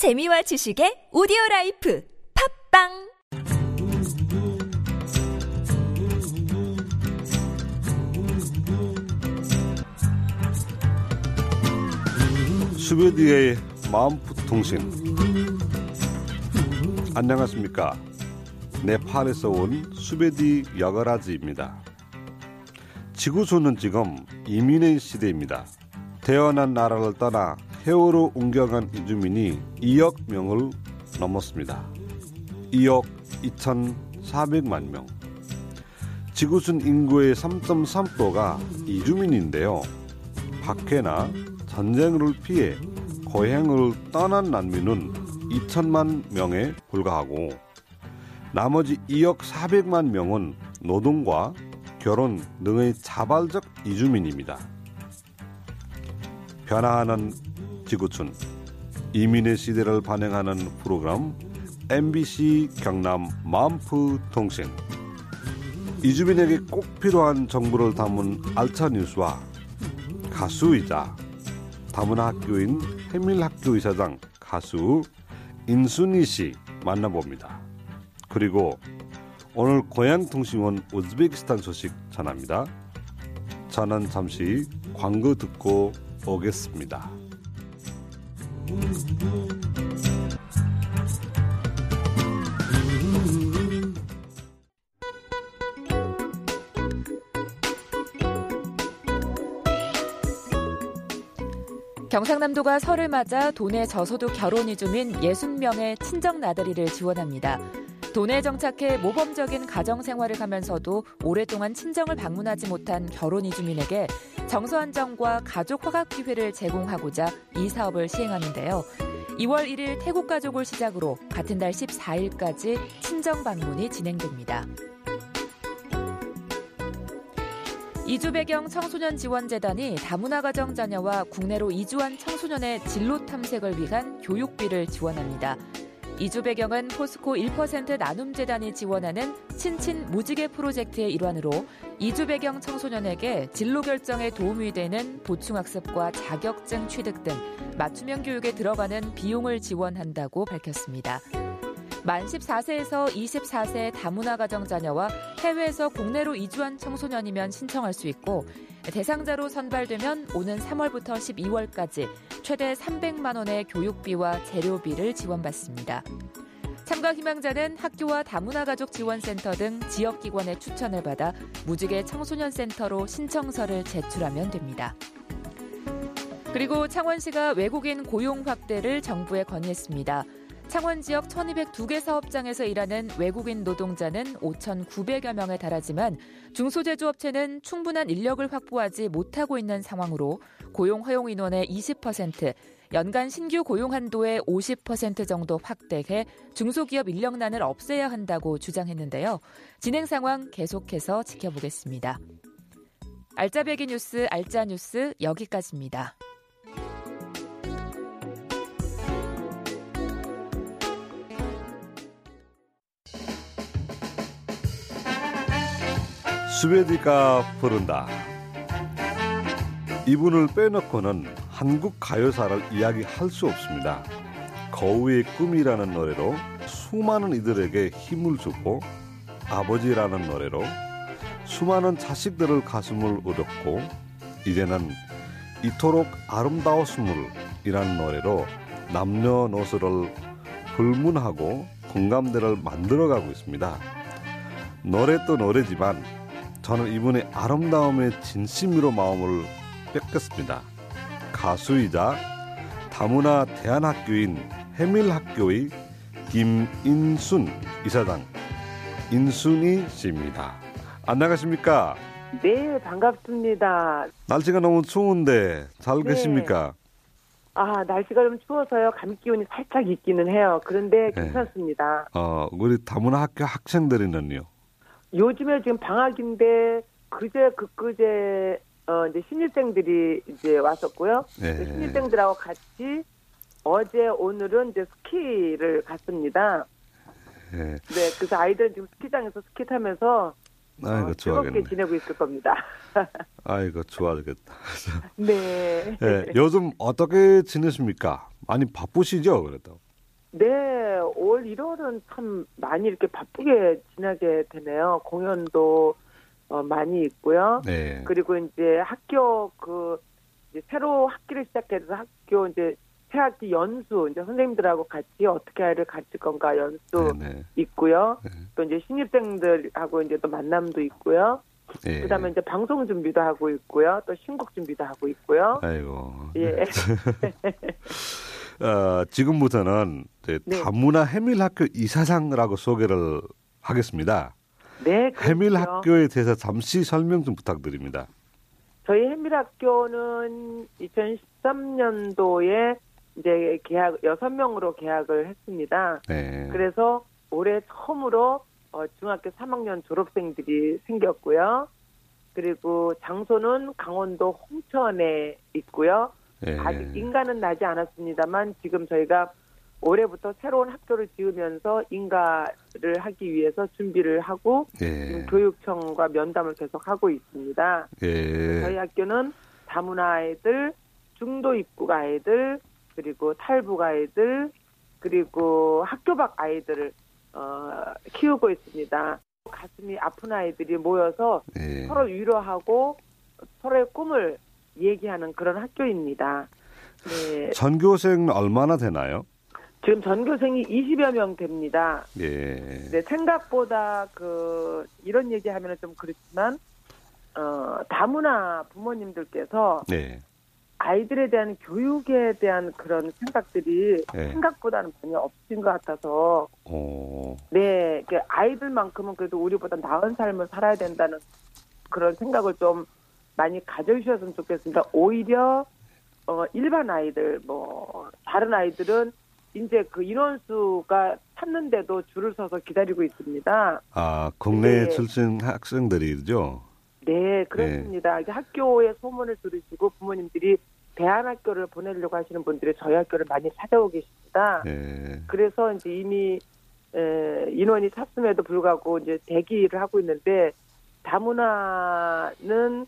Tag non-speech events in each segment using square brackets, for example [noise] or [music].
재미와 지식의 오디오 라이프 팟빵! 수베디의 마음통신. 안녕하십니까? 네팔에서 온 수베디 여가라지입니다. 지구촌은 지금 이민의 시대입니다. 태어난 나라를 떠나 해외로 옮겨간 이주민이 2억 명을 넘었습니다. 2억 2,400만 명. 지구촌 인구의 3.3%가 이주민인데요. 박해나 전쟁을 피해 고향을 떠난 난민은 2천만 명에 불과하고 나머지 2억 400만 명은 노동과 결혼 등의 자발적 이주민입니다. 변화하는 지구촌 이민의 시대를 반영하는 프로그램 MBC 경남 마음프 통신 이주민에게 꼭 필요한 정보를 담은 알차 뉴스와 가수이자 다문화 학교인 해밀학교 이사장 가수 인순이 씨 만나봅니다. 그리고 오늘 고향통신원 우즈베키스탄 소식 전합니다. 저는 잠시 광고 듣고 오겠습니다. 경상남도가 설을 맞아 도내 저소득 결혼 이주민 60명의 친정 나들이를 지원합니다. 도내에 정착해 모범적인 가정 생활을 하면서도 오랫동안 친정을 방문하지 못한 결혼 이주민에게 정서 안정과 가족 화합 기회를 제공하고자 이 사업을 시행하는데요. 2월 1일 태국 가족을 시작으로 같은 달 14일까지 친정 방문이 진행됩니다. 이주 배경 청소년 지원재단이 다문화 가정 자녀와 국내로 이주한 청소년의 진로 탐색을 위한 교육비를 지원합니다. 이주 배경은 포스코 1% 나눔재단이 지원하는 친친 무지개 프로젝트의 일환으로 이주 배경 청소년에게 진로 결정에 도움이 되는 보충학습과 자격증 취득 등 맞춤형 교육에 들어가는 비용을 지원한다고 밝혔습니다. 만 14세에서 24세 다문화 가정 자녀와 해외에서 국내로 이주한 청소년이면 신청할 수 있고 대상자로 선발되면 오는 3월부터 12월까지 최대 300만 원의 교육비와 재료비를 지원받습니다. 참가 희망자는 학교와 다문화 가족 지원센터 등 지역 기관의 추천을 받아 무지개 청소년 센터로 신청서를 제출하면 됩니다. 그리고 창원시가 외국인 고용 확대를 정부에 건의했습니다. 창원 지역 1202개 사업장에서 일하는 외국인 노동자는 5,900여 명에 달하지만 중소제조업체는 충분한 인력을 확보하지 못하고 있는 상황으로 고용 허용 인원의 20%, 연간 신규 고용 한도의 50% 정도 확대해 중소기업 인력난을 없애야 한다고 주장했는데요. 진행 상황 계속해서 지켜보겠습니다. 알짜배기 뉴스 알짜 뉴스 여기까지입니다. 스웨디가 부른다. 이분을 빼놓고는 한국 가요사를 이야기할 수 없습니다. 거우의 꿈이라는 노래로 수많은 이들에게 힘을 주고 아버지라는 노래로 수많은 자식들을 가슴을 울렸고 이제는 이토록 아름다웠음을이라는 노래로 남녀노소를 불문하고 공감대를 만들어가고 있습니다. 노래 또 노래지만 저는 이분의 아름다움에 진심으로 마음을 뺏겼습니다. 가수이자 다문화 대안학교인 해밀학교의 김인순 이사장 인순이 씨입니다. 안녕하십니까? 네, 반갑습니다. 날씨가 너무 추운데 잘 네. 계십니까? 아, 날씨가 좀 추워서요. 감기 기운이 살짝 있기는 해요. 그런데 네. 괜찮습니다. 어, 우리 다문화 학교 학생들이는요. 요즘에 지금 방학인데 그제 그그제 어 이제 신입생들이 이제 왔었고요. 네. 그 신입생들하고 같이 어제 오늘은 이제 스키를 갔습니다. 예. 네, 그래서 아이들은 지금 스키장에서 스키 타면서 아이고 어, 즐겁게. 지내고 있을 겁니다. [laughs] 아이고 좋아하겠다. [laughs] 네. 예, 요즘 어떻게 지내십니까? 많이 바쁘시죠, 그래도. 네, 올 1월은 참 많이 이렇게 바쁘게 지나게 되네요. 공연도 어, 많이 있고요. 네. 그리고 이제 학교 그 이제 새로 학기를 시작해서 학교 이제 새 학기 연수 이제 선생님들하고 같이 어떻게 아이를 가르칠 건가 연수 네네. 있고요. 네. 또 이제 신입생들하고 이제 또 만남도 있고요. 예. 그다음에 이제 방송 준비도 하고 있고요. 또 신곡 준비도 하고 있고요. 아이고. 예. [laughs] [laughs] 어, 지금부터는 이제 네. 다문화 해밀학교 이사장이라고 소개를 하겠습니다. 네. 그렇죠. 해밀학교에 대해서 잠시 설명 좀 부탁드립니다. 저희 해밀학교는 2013년도에 이제 계약 여섯 명으로 계약을 했습니다. 네. 그래서 올해 처음으로 어, 중학교 3학년 졸업생들이 생겼고요. 그리고 장소는 강원도 홍천에 있고요. 예. 아직 인가는 나지 않았습니다만 지금 저희가 올해부터 새로운 학교를 지으면서 인가를 하기 위해서 준비를 하고 예. 지금 교육청과 면담을 계속 하고 있습니다. 예. 저희 학교는 다문화 아이들, 중도 입국 아이들, 그리고 탈북 아이들, 그리고 학교 밖 아이들을 어, 키우고 있습니다. 가슴이 아픈 아이들이 모여서 예. 서로 위로하고 서로의 꿈을 얘기하는 그런 학교입니다. 네, 전교생 얼마나 되나요? 지금 전교생이 20여 명 됩니다. 예. 네, 생각보다 그 이런 얘기하면 좀 그렇지만 어, 다문화 부모님들께서 네. 아이들에 대한 교육에 대한 그런 생각들이 네. 생각보다는 전혀 없으신 것 같아서 오. 네, 그 아이들만큼은 그래도 우리보다 나은 삶을 살아야 된다는 그런 생각을 좀 많이 가져주셨으면 좋겠습니다. 오히려 어 일반 아이들 뭐 다른 아이들은 이제 그 인원수가 찾는데도 줄을 서서 기다리고 있습니다. 아, 국내 네. 출신 학생들이죠? 네, 그렇습니다. 이게 학교의 소문을 들으시고 부모님들이 대안학교를 보내려고 하시는 분들이 저희 학교를 많이 찾아오고 계십니다. 예. 그래서 이제 이미 에, 인원이 찼음에도 불구하고 이제 대기를 하고 있는데 다문화는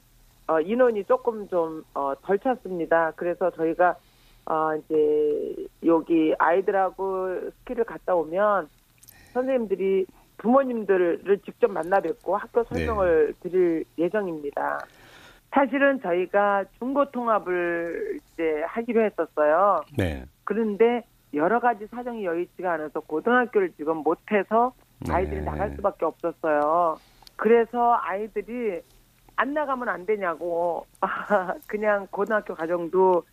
어, 인원이 조금 좀 어, 덜 찼습니다. 그래서 저희가 어, 이제 여기 아이들하고 스키를 갔다 오면 선생님들이 부모님들을 직접 만나 뵙고 학교 설명을 드릴 예정입니다. 사실은 저희가 중고 통합을 이제 하기로 했었어요. 네. 그런데 여러 가지 사정이 여의치가 않아서 고등학교를 지금 못해서 아이들이 네. 나갈 수밖에 없었어요. 그래서 아이들이 안 나가면 안 되냐고 [laughs] 그냥 고등학교 가정도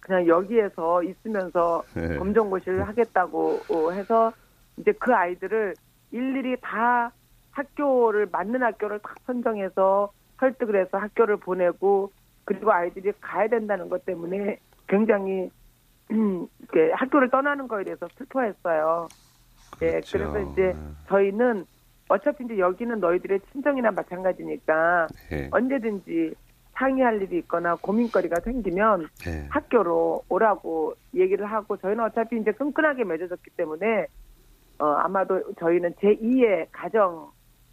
그냥 여기에서 있으면서 네. 검정고시를 하겠다고 해서 이제 그 아이들을 일일이 다 학교를 맞는 학교를 딱 선정해서 설득을 해서 학교를 보내고 그리고 아이들이 가야 된다는 것 때문에 굉장히 음, 이렇게 학교를 떠나는 거에 대해서 슬퍼했어요. 예, 그렇죠. 그래서 이제 네. 저희는 어차피 이제 여기는 너희들의 친정이나 마찬가지니까 예. 언제든지 상의할 일이 있거나 고민거리가 생기면 예. 학교로 오라고 얘기를 하고 저희는 어차피 이제 끈끈하게 맺어졌기 때문에 어, 아마도 저희는 제2의 가정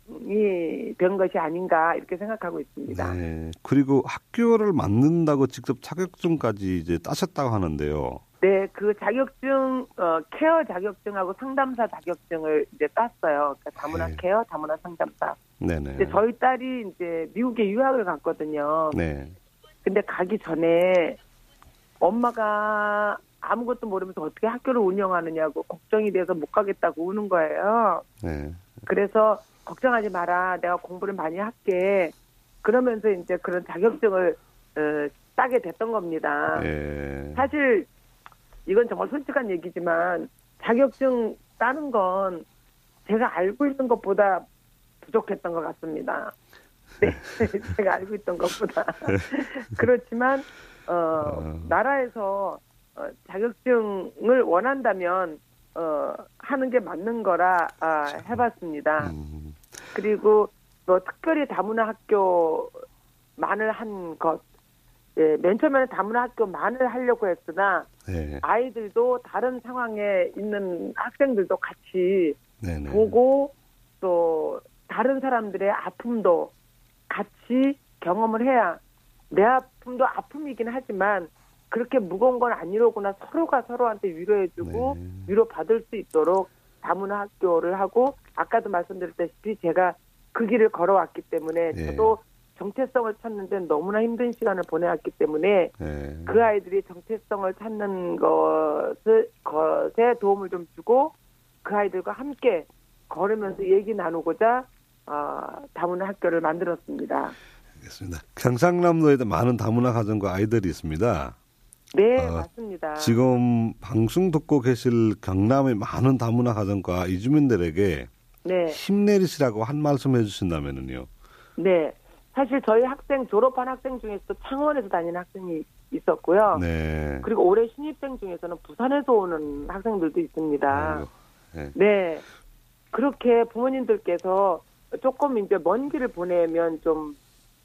이 된 것이 아닌가 이렇게 생각하고 있습니다. 네. 그리고 학교를 만든다고 직접 자격증까지 이제 따셨다고 하는데요. 네, 그 자격증, 어, 케어 자격증하고 상담사 자격증을 이제 땄어요. 그러니까 다문화 네. 케어, 다문화 상담사. 네네. 근데 저희 딸이 이제 미국에 유학을 갔거든요. 네. 근데 가기 전에 엄마가 아무것도 모르면서 어떻게 학교를 운영하느냐고 걱정이 돼서 못 가겠다고 우는 거예요. 네. 그래서 걱정하지 마라. 내가 공부를 많이 할게. 그러면서 이제 그런 자격증을 어, 따게 됐던 겁니다. 예. 사실 이건 정말 솔직한 얘기지만 자격증 따는 건 제가 알고 있는 것보다 부족했던 것 같습니다. 네, [laughs] 제가 알고 있던 것보다 [laughs] 그렇지만 어, 어. 나라에서 어, 자격증을 원한다면 어, 하는 게 맞는 거라 아, 해봤습니다. 음, 그리고 뭐 특별히 다문화 학교만을 한 것. 예, 맨 처음에는 다문화 학교만을 하려고 했으나 네. 아이들도 다른 상황에 있는 학생들도 같이 네네. 보고 또 다른 사람들의 아픔도 같이 경험을 해야 내 아픔도 아픔이긴 하지만 그렇게 무거운 건 아니로구나 서로가 서로한테 위로해주고 네. 위로 받을 수 있도록 다문화 학교를 하고 아까도 말씀드렸다시피 제가 그 길을 걸어왔기 때문에 예. 저도 정체성을 찾는 데 너무나 힘든 시간을 보내왔기 때문에 네. 그 아이들이 정체성을 찾는 것을 것에 도움을 좀 주고 그 아이들과 함께 걸으면서 얘기 나누고자 어, 다문화 학교를 만들었습니다. 알겠습니다. 경상남도에도 많은 다문화 가정과 아이들이 있습니다. 네, 아, 맞습니다. 지금 방송 듣고 계실 경남의 많은 다문화 가정과 이주민들에게 네, 힘내리시라고 한 말씀 해주신다면은요. 네. 사실 저희 학생 졸업한 학생 중에서도 창원에서 다니는 학생이 있었고요. 네. 그리고 올해 신입생 중에서는 부산에서 오는 학생들도 있습니다. 네. 네. 그렇게 부모님들께서 조금 이제 먼 길을 보내면 좀,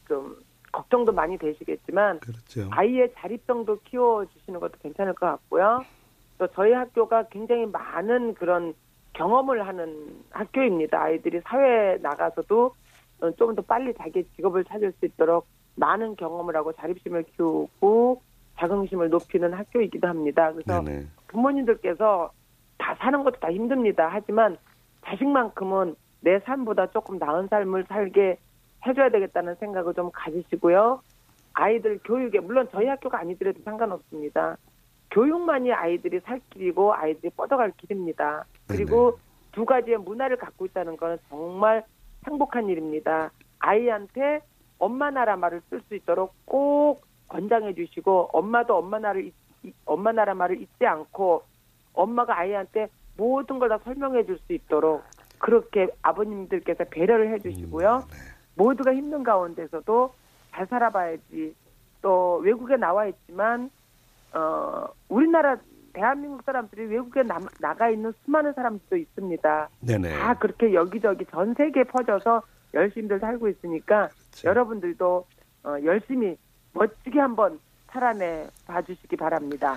좀, 걱정도 많이 되시겠지만, 그렇죠. 아이의 자립성도 키워주시는 것도 괜찮을 것 같고요. 또 저희 학교가 굉장히 많은 그런 경험을 하는 학교입니다. 아이들이 사회에 나가서도 좀 더 빨리 자기 직업을 찾을 수 있도록 많은 경험을 하고 자립심을 키우고 자긍심을 높이는 학교이기도 합니다. 그래서 네네. 부모님들께서 다 사는 것도 다 힘듭니다. 하지만 자식만큼은 내 삶보다 조금 나은 삶을 살게 해줘야 되겠다는 생각을 좀 가지시고요. 아이들 교육에 물론 저희 학교가 아니더라도 상관없습니다. 교육만이 아이들이 살 길이고 아이들이 뻗어갈 길입니다. 그리고 두 가지의 문화를 갖고 있다는 것은 정말 행복한 일입니다. 아이한테 엄마 나라 말을 쓸 수 있도록 꼭 권장해 주시고 엄마도 엄마 이- 엄마 나라 말을 잊지 않고 엄마가 아이한테 모든 걸 다 설명해 줄 수 있도록 그렇게 아버님들께서 배려를 해 주시고요. 모두가 힘든 가운데서도 잘 살아봐야지. 또 외국에 나와 있지만 어 우리나라 대한민국 사람들이 외국에 나, 나가 있는 수많은 사람들도 있습니다. 네네. 다 그렇게 여기저기 전 세계에 퍼져서 열심히들 살고 있으니까 그렇죠. 여러분들도 어, 열심히 멋지게 한번 살아내 봐주시기 바랍니다.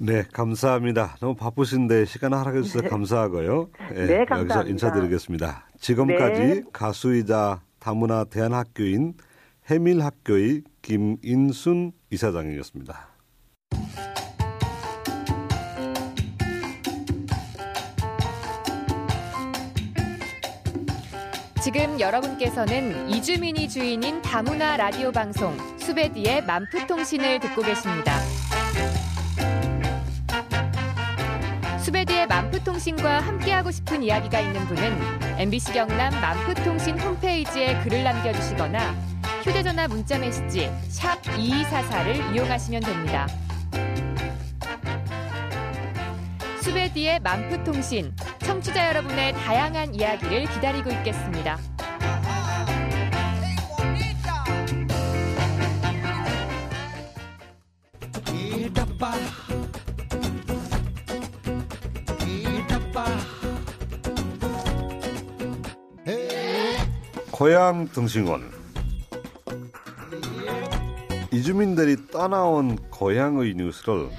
네, 감사합니다. 너무 바쁘신데 시간 허락해 주셔서 감사하고요. 예, 네, 여기서 감사합니다. 인사드리겠습니다. 지금까지 네. 가수이자 다문화 대한학교인 해밀학교의 김인순 이사장이었습니다. 여러분께서는 이주민이 주인인 다문화 라디오 방송 수베디의 만프통신을 듣고 계십니다. 수베디의 만프통신과 함께하고 싶은 이야기가 있는 분은 MBC 경남 만프통신 홈페이지에 글을 남겨주시거나 휴대전화 문자메시지 샵 2244를 이용하시면 됩니다. 수베디의 만프통신 청취자 여러분의 다양한 이야기를 기다리고 있겠습니다. 고향 등신원 이주민들이 떠나온 고향의 뉴스를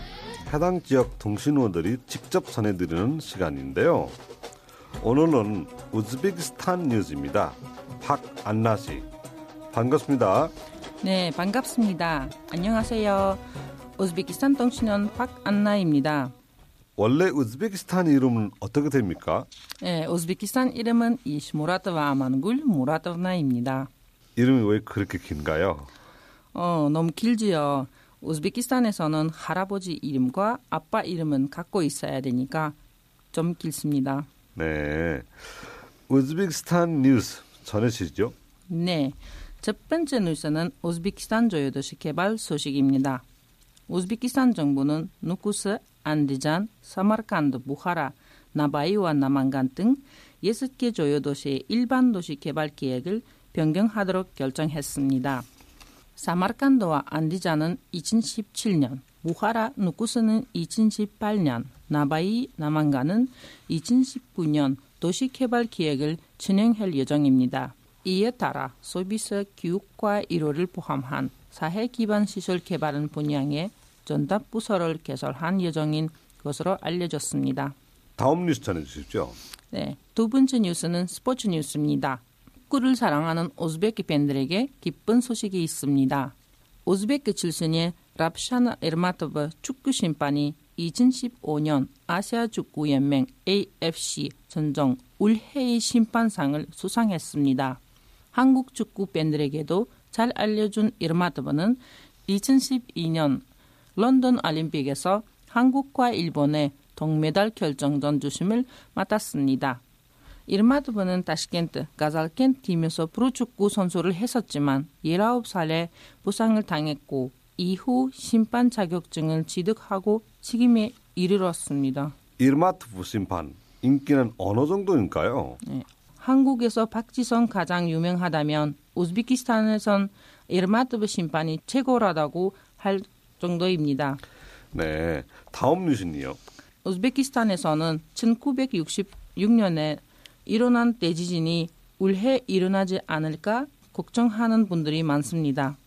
해당 지역 통신원들이 직접 전해드리는 시간인데요. 오늘은 우즈베키스탄 뉴스입니다. 박안나 씨 반갑습니다. 네, 반갑습니다. 안녕하세요. 우즈베키스탄 통신원 박안나입니다. 원래 우즈베키스탄 이름은 어떻게 됩니까? 네, 우즈베키스탄 이름은 이시무라트와 아만굴 무라tov나입니다. 이름이 왜 그렇게 긴가요? 어, 너무 길지요. 우즈베키스탄에서는 할아버지 이름과 아빠 이름은 갖고 있어야 되니까 좀 길습니다. 네. 우즈베키스탄 뉴스 전해주시죠. 네, 첫 번째 뉴스는 우즈베키스탄 조요도시 개발 소식입니다. 우즈베키스탄 정부는 누쿠스, 안디잔, 사마르칸드, 부하라, 나바이와 나만간 등 6개 조요 도시의 일반 도시 개발 계획을 변경하도록 결정했습니다. 사마르칸드와 안디잔은 2017년, 부하라, 누쿠스는 2018년, 나바이, 나만간은 2019년 도시 개발 계획을 진행할 예정입니다. 이에 따라 서비스 교육과 일호를 포함한 사회 기반 시설 개발은 분야에 전담 부서를 개설한 예정인 것으로 알려졌습니다. 다음 뉴스 전해주십시오. 네, 두 번째 뉴스는 스포츠 뉴스입니다. 축구를 사랑하는 오즈베키 팬들에게 기쁜 소식이 있습니다. 오즈베키 출신의 랍샤나 에르마토브 축구 심판이 2015년 아시아 축구 연맹 AFC 전정 올해의 심판상을 수상했습니다. 한국 축구 팬들에게도 잘 알려준 이르마토브는 2012년 런던 올림픽에서 한국과 일본의 동메달 결정전 주심을 맡았습니다. 이르마토브는 타시켄트, 가잘켄 팀에서 프로축구 선수를 했었지만 19살에 부상을 당했고 이후 심판 자격증을 취득하고 책임에 이르렀습니다. 이르마트프 심판 인기는 어느 정도일까요? 네. 한국에서 박지성 가장 유명하다면 우즈베키스탄에선 이르마토브 심판이 최고라다고 할 정도입니다. 네. 다음 뉴스는요. 우즈베키스탄에서는 1966년에 일어난 대지진이 올해 일어나지 않을까 걱정하는 분들이 많습니다.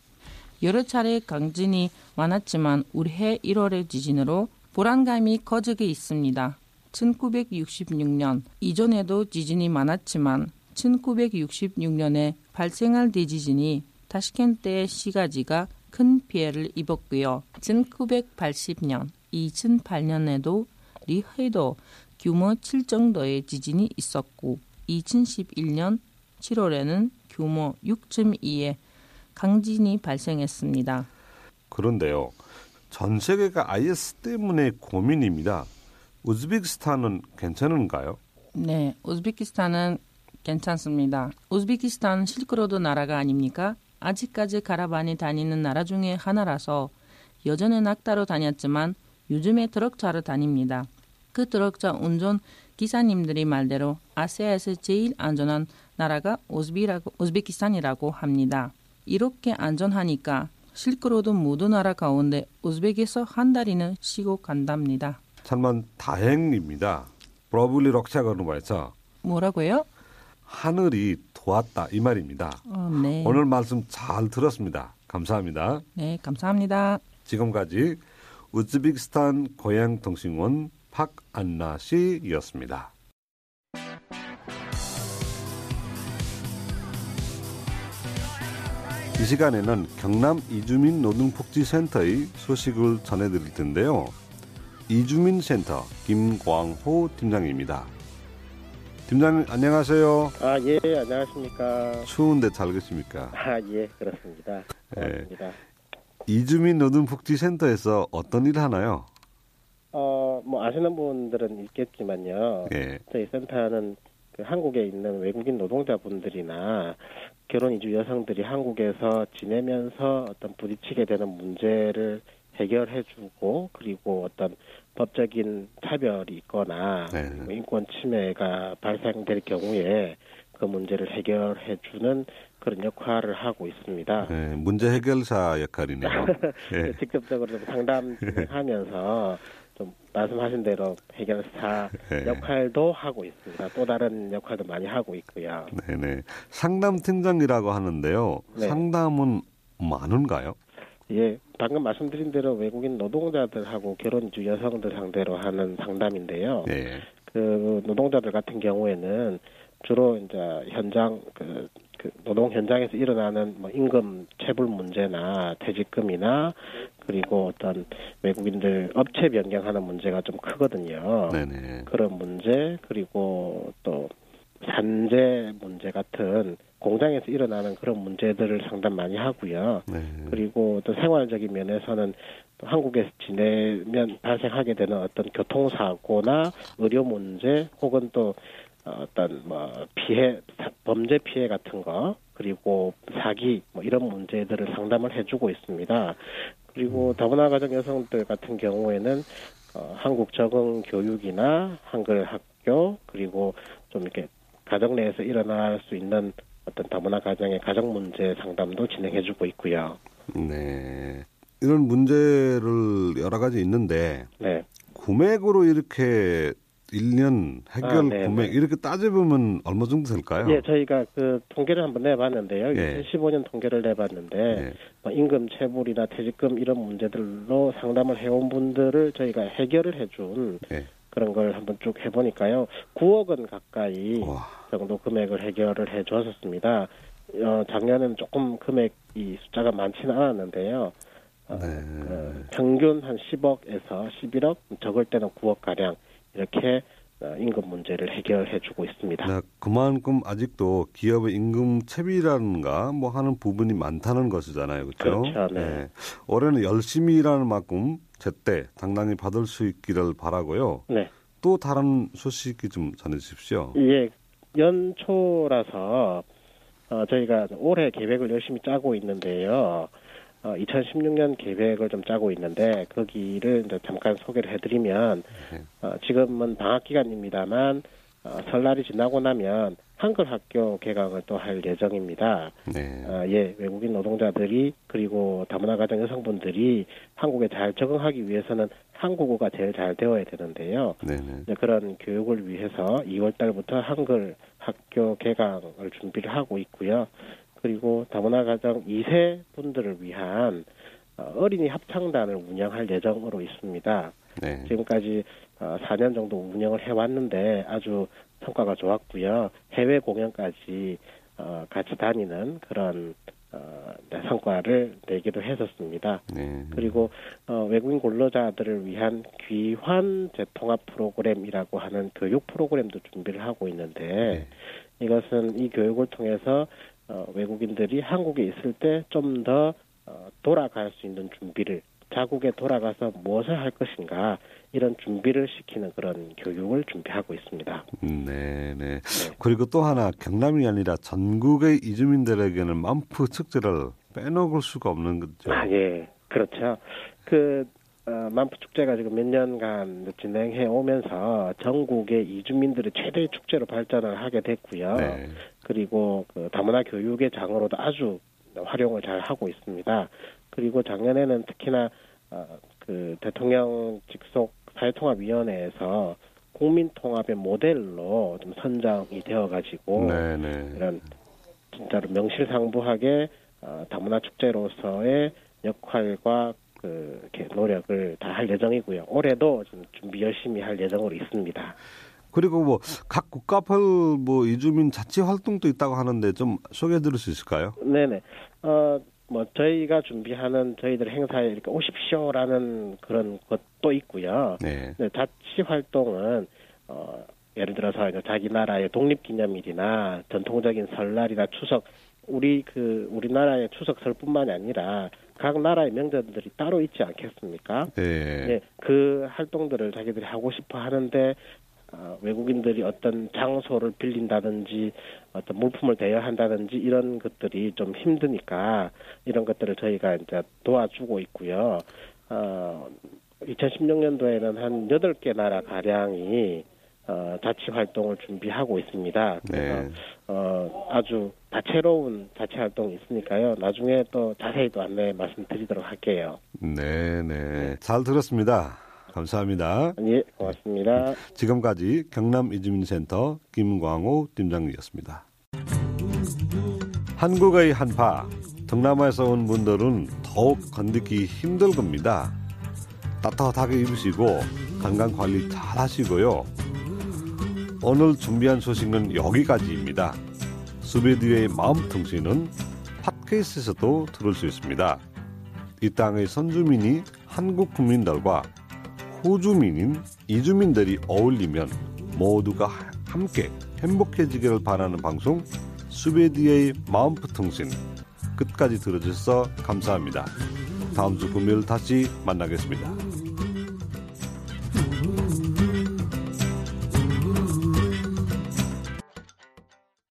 여러 차례 강진이 많았지만 올해 1월의 지진으로 불안감이 커지게 있습니다. 1966년 이전에도 지진이 많았지만 1966년에 발생할 대지진이 타시켄트의 시가지가 큰 피해를 입었고요. 1980년, 2008년에도 리해도 규모 7 정도의 지진이 있었고 2011년 7월에는 규모 6.2의 강진이 발생했습니다. 그런데요. 전 세계가 IS 때문에 고민입니다. 우즈베키스탄은 괜찮은가요? 네, 우즈베키스탄은 괜찮습니다. 우즈베키스탄 실크로드 나라가 아닙니까? 아직까지 가라반이 다니는 나라 중에 하나라서 여전히 낙타로 다녔지만 요즘에 트럭차로 다닙니다. 그 트럭차 운전 기사님들이 말대로 아시아에서 제일 안전한 나라가 우즈비라고, 우즈베키스탄이라고 합니다. 이렇게 안전하니까 실크로드 모든 나라 가운데 우즈벡에서 한 달이는 쉬고 간답니다. 정말 다행입니다. 프로블리 럭샤가는 말이죠. 뭐라고요? 하늘이 도왔다 이 말입니다. 어, 네. 오늘 말씀 잘 들었습니다. 감사합니다. 네, 감사합니다. 지금까지 우즈베키스탄 고향통신원 박안나 씨였습니다. 이 시간에는 경남 이주민 노동복지센터의 소식을 전해드릴 텐데요. 이주민센터 김광호 팀장입니다. 팀장님 안녕하세요. 아, 예, 안녕하십니까. 추운데 잘 계십니까? 아, 예, 그렇습니다. 예. 고맙습니다. 이주민 노동복지센터에서 어떤 일 하나요? 어, 뭐, 아시는 분들은 있겠지만요. 예. 저희 센터는 그 한국에 있는 외국인 노동자분들이나 결혼 이주 여성들이 한국에서 지내면서 어떤 부딪히게 되는 문제를 해결해주고 그리고 어떤 법적인 차별이 있거나 네. 뭐 인권 침해가 발생될 경우에 그 문제를 해결해 주는 그런 역할을 하고 있습니다. 네, 문제 해결사 역할이네요. [laughs] 예. 직접적으로 좀 상담 하면서 좀 말씀하신 대로 해결사 네. 역할도 하고 있습니다. 또 다른 역할도 많이 하고 있고요. 네네. 상담 팀장이라고 하는데요. 네. 상담은 많은가요? 예, 방금 말씀드린 대로 외국인 노동자들하고 결혼 이주 여성들 상대로 하는 상담인데요. 예. 그 노동자들 같은 경우에는 주로 이제 현장 그, 그 노동 현장에서 일어나는 뭐 임금 체불 문제나 퇴직금이나 그리고 어떤 외국인들 업체 변경하는 문제가 좀 크거든요. 네네. 그런 문제 그리고 또 산재 문제 같은 공장에서 일어나는 그런 문제들을 상담 많이 하고요. 네. 그리고 또 생활적인 면에서는 또 한국에서 지내면 발생하게 되는 어떤 교통사고나 의료 문제 혹은 또 어떤 뭐 피해 사- 범죄 피해 같은 거 그리고 사기 뭐 이런 문제들을 상담을 해주고 있습니다. 그리고 다문화 가정 여성들 같은 경우에는 어, 한국 적응 교육이나 한글 학교 그리고 좀 이렇게 가정 내에서 일어날 수 있는 어떤 다문화 가정의 가정 문제 상담도 진행해주고 있고요. 네. 이런 문제를 여러 가지 있는데 네. 금액으로 이렇게 1년 해결 아, 네, 금액 네. 이렇게 따져보면 얼마 정도 될까요? 예, 저희가 그 통계를 한번 내봤는데요. 예. 2015년 통계를 내봤는데 네. 뭐 임금 체불이나 퇴직금 이런 문제들로 상담을 해온 분들을 저희가 해결을 해준 네. 그런 걸 한번 쭉 해보니까요. 9억 원 가까이 와. 정도 금액을 해결을 해주었습니다. 어, 작년에는 조금 금액이 숫자가 많지는 않았는데요. 어, 네. 그 평균 한 10억에서 11억, 적을 때는 9억 가량 이렇게 어, 임금 문제를 해결해 주고 있습니다. 네, 그만큼 아직도 기업의 임금 채비라든가 뭐 하는 부분이 많다는 것이잖아요. 그렇죠? 그렇죠, 네. 올해는 열심히 일하는 만큼 제때 당당히 받을 수 있기를 바라고요. 네. 또 다른 소식이 좀 전해 주십시오. 예, 연초라서 어, 저희가 올해 계획을 열심히 짜고 있는데요. 어, 2016년 계획을 좀 짜고 있는데 거기를 이제 잠깐 소개를 해드리면 네. 어, 지금은 방학 기간입니다만 어, 설날이 지나고 나면 한글 학교 개강을 또 할 예정입니다. 네. 아, 예, 외국인 노동자들이 그리고 다문화 가정 여성분들이 한국에 잘 적응하기 위해서는 한국어가 제일 잘 되어야 되는데요. 네네. 이제 그런 교육을 위해서 2월 달부터 한글 학교 개강을 준비를 하고 있고요. 그리고 다문화 가정 2세 분들을 위한 어, 어린이 합창단을 운영할 예정으로 있습니다. 네. 지금까지 어, 4년 정도 운영을 해왔는데 아주 성과가 좋았고요. 해외 공연까지 어, 같이 다니는 그런 어, 네, 성과를 내기도 했었습니다. 네. 그리고 어, 외국인 근로자들을 위한 귀환 재통합 프로그램이라고 하는 교육 프로그램도 준비를 하고 있는데 이것은 이 교육을 통해서 어, 외국인들이 한국에 있을 때 좀 더 어, 돌아갈 수 있는 준비를 자국에 돌아가서 무엇을 할 것인가 이런 준비를 시키는 그런 교육을 준비하고 있습니다. 네, 네. 그리고 또 하나 경남이 아니라 전국의 이주민들에게는 만프 축제를 빼놓을 수가 없는 거죠. 아, 예. 그렇죠. 그, 어, 만푸 축제가 지금 몇 년간 진행해 오면서 전국의 이주민들의 최대의 축제로 발전을 하게 됐고요. 네. 그리고 그 다문화 교육의 장으로도 아주 활용을 잘 하고 있습니다. 그리고 작년에는 특히나 어, 그 대통령 직속 사회통합위원회에서 국민통합의 모델로 좀 선정이 되어가지고 네, 네. 이런 진짜로 명실상부하게 어, 다문화 축제로서의 역할과 그 이렇게 노력을 다 할 예정이고요. 올해도 좀 준비 열심히 할 예정으로 있습니다. 그리고 뭐 각 국가별 뭐 이주민 자치 활동도 있다고 하는데 좀 소개해 드릴 수 있을까요? 네네. 어, 뭐 저희가 준비하는 저희들 행사에 이렇게 오십시오라는 그런 것도 있고요. 네. 네, 자치 활동은 어, 예를 들어서 이제 자기 나라의 독립기념일이나 전통적인 설날이나 추석 우리 그 우리나라의 추석설뿐만이 아니라 각 나라의 명절들이 따로 있지 않겠습니까? 네. 예, 그 활동들을 자기들이 하고 싶어 하는데 어, 외국인들이 어떤 장소를 빌린다든지 어떤 물품을 대여한다든지 이런 것들이 좀 힘드니까 이런 것들을 저희가 이제 도와주고 있고요. 어, 2016년도에는 한 8개 나라 가량이 어, 자치 활동을 준비하고 있습니다. 그래서 네. 어, 아주 다채로운 자치 활동이 있으니까요. 나중에 또 자세히 또 안내 말씀드리도록 할게요. 네, 네. 잘 들었습니다. 감사합니다. 예, 고맙습니다. 지금까지 경남 이주민센터 김광호 팀장이었습니다. 한국의 한파, 동남아에서 온 분들은 더욱 건드기 힘들 겁니다. 따뜻하게 입으시고 건강 관리 잘 하시고요. 오늘 준비한 소식은 여기까지입니다. 수베드의 마음 통신은 팟캐스트에서도 들을 수 있습니다. 이 땅의 선주민이 한국 국민들과 호주민인 이주민들이 어울리면 모두가 함께 행복해지기를 바라는 방송 수베디의 마음부통신 끝까지 들어주셔서 감사합니다. 다음 주 금요일 다시 만나겠습니다.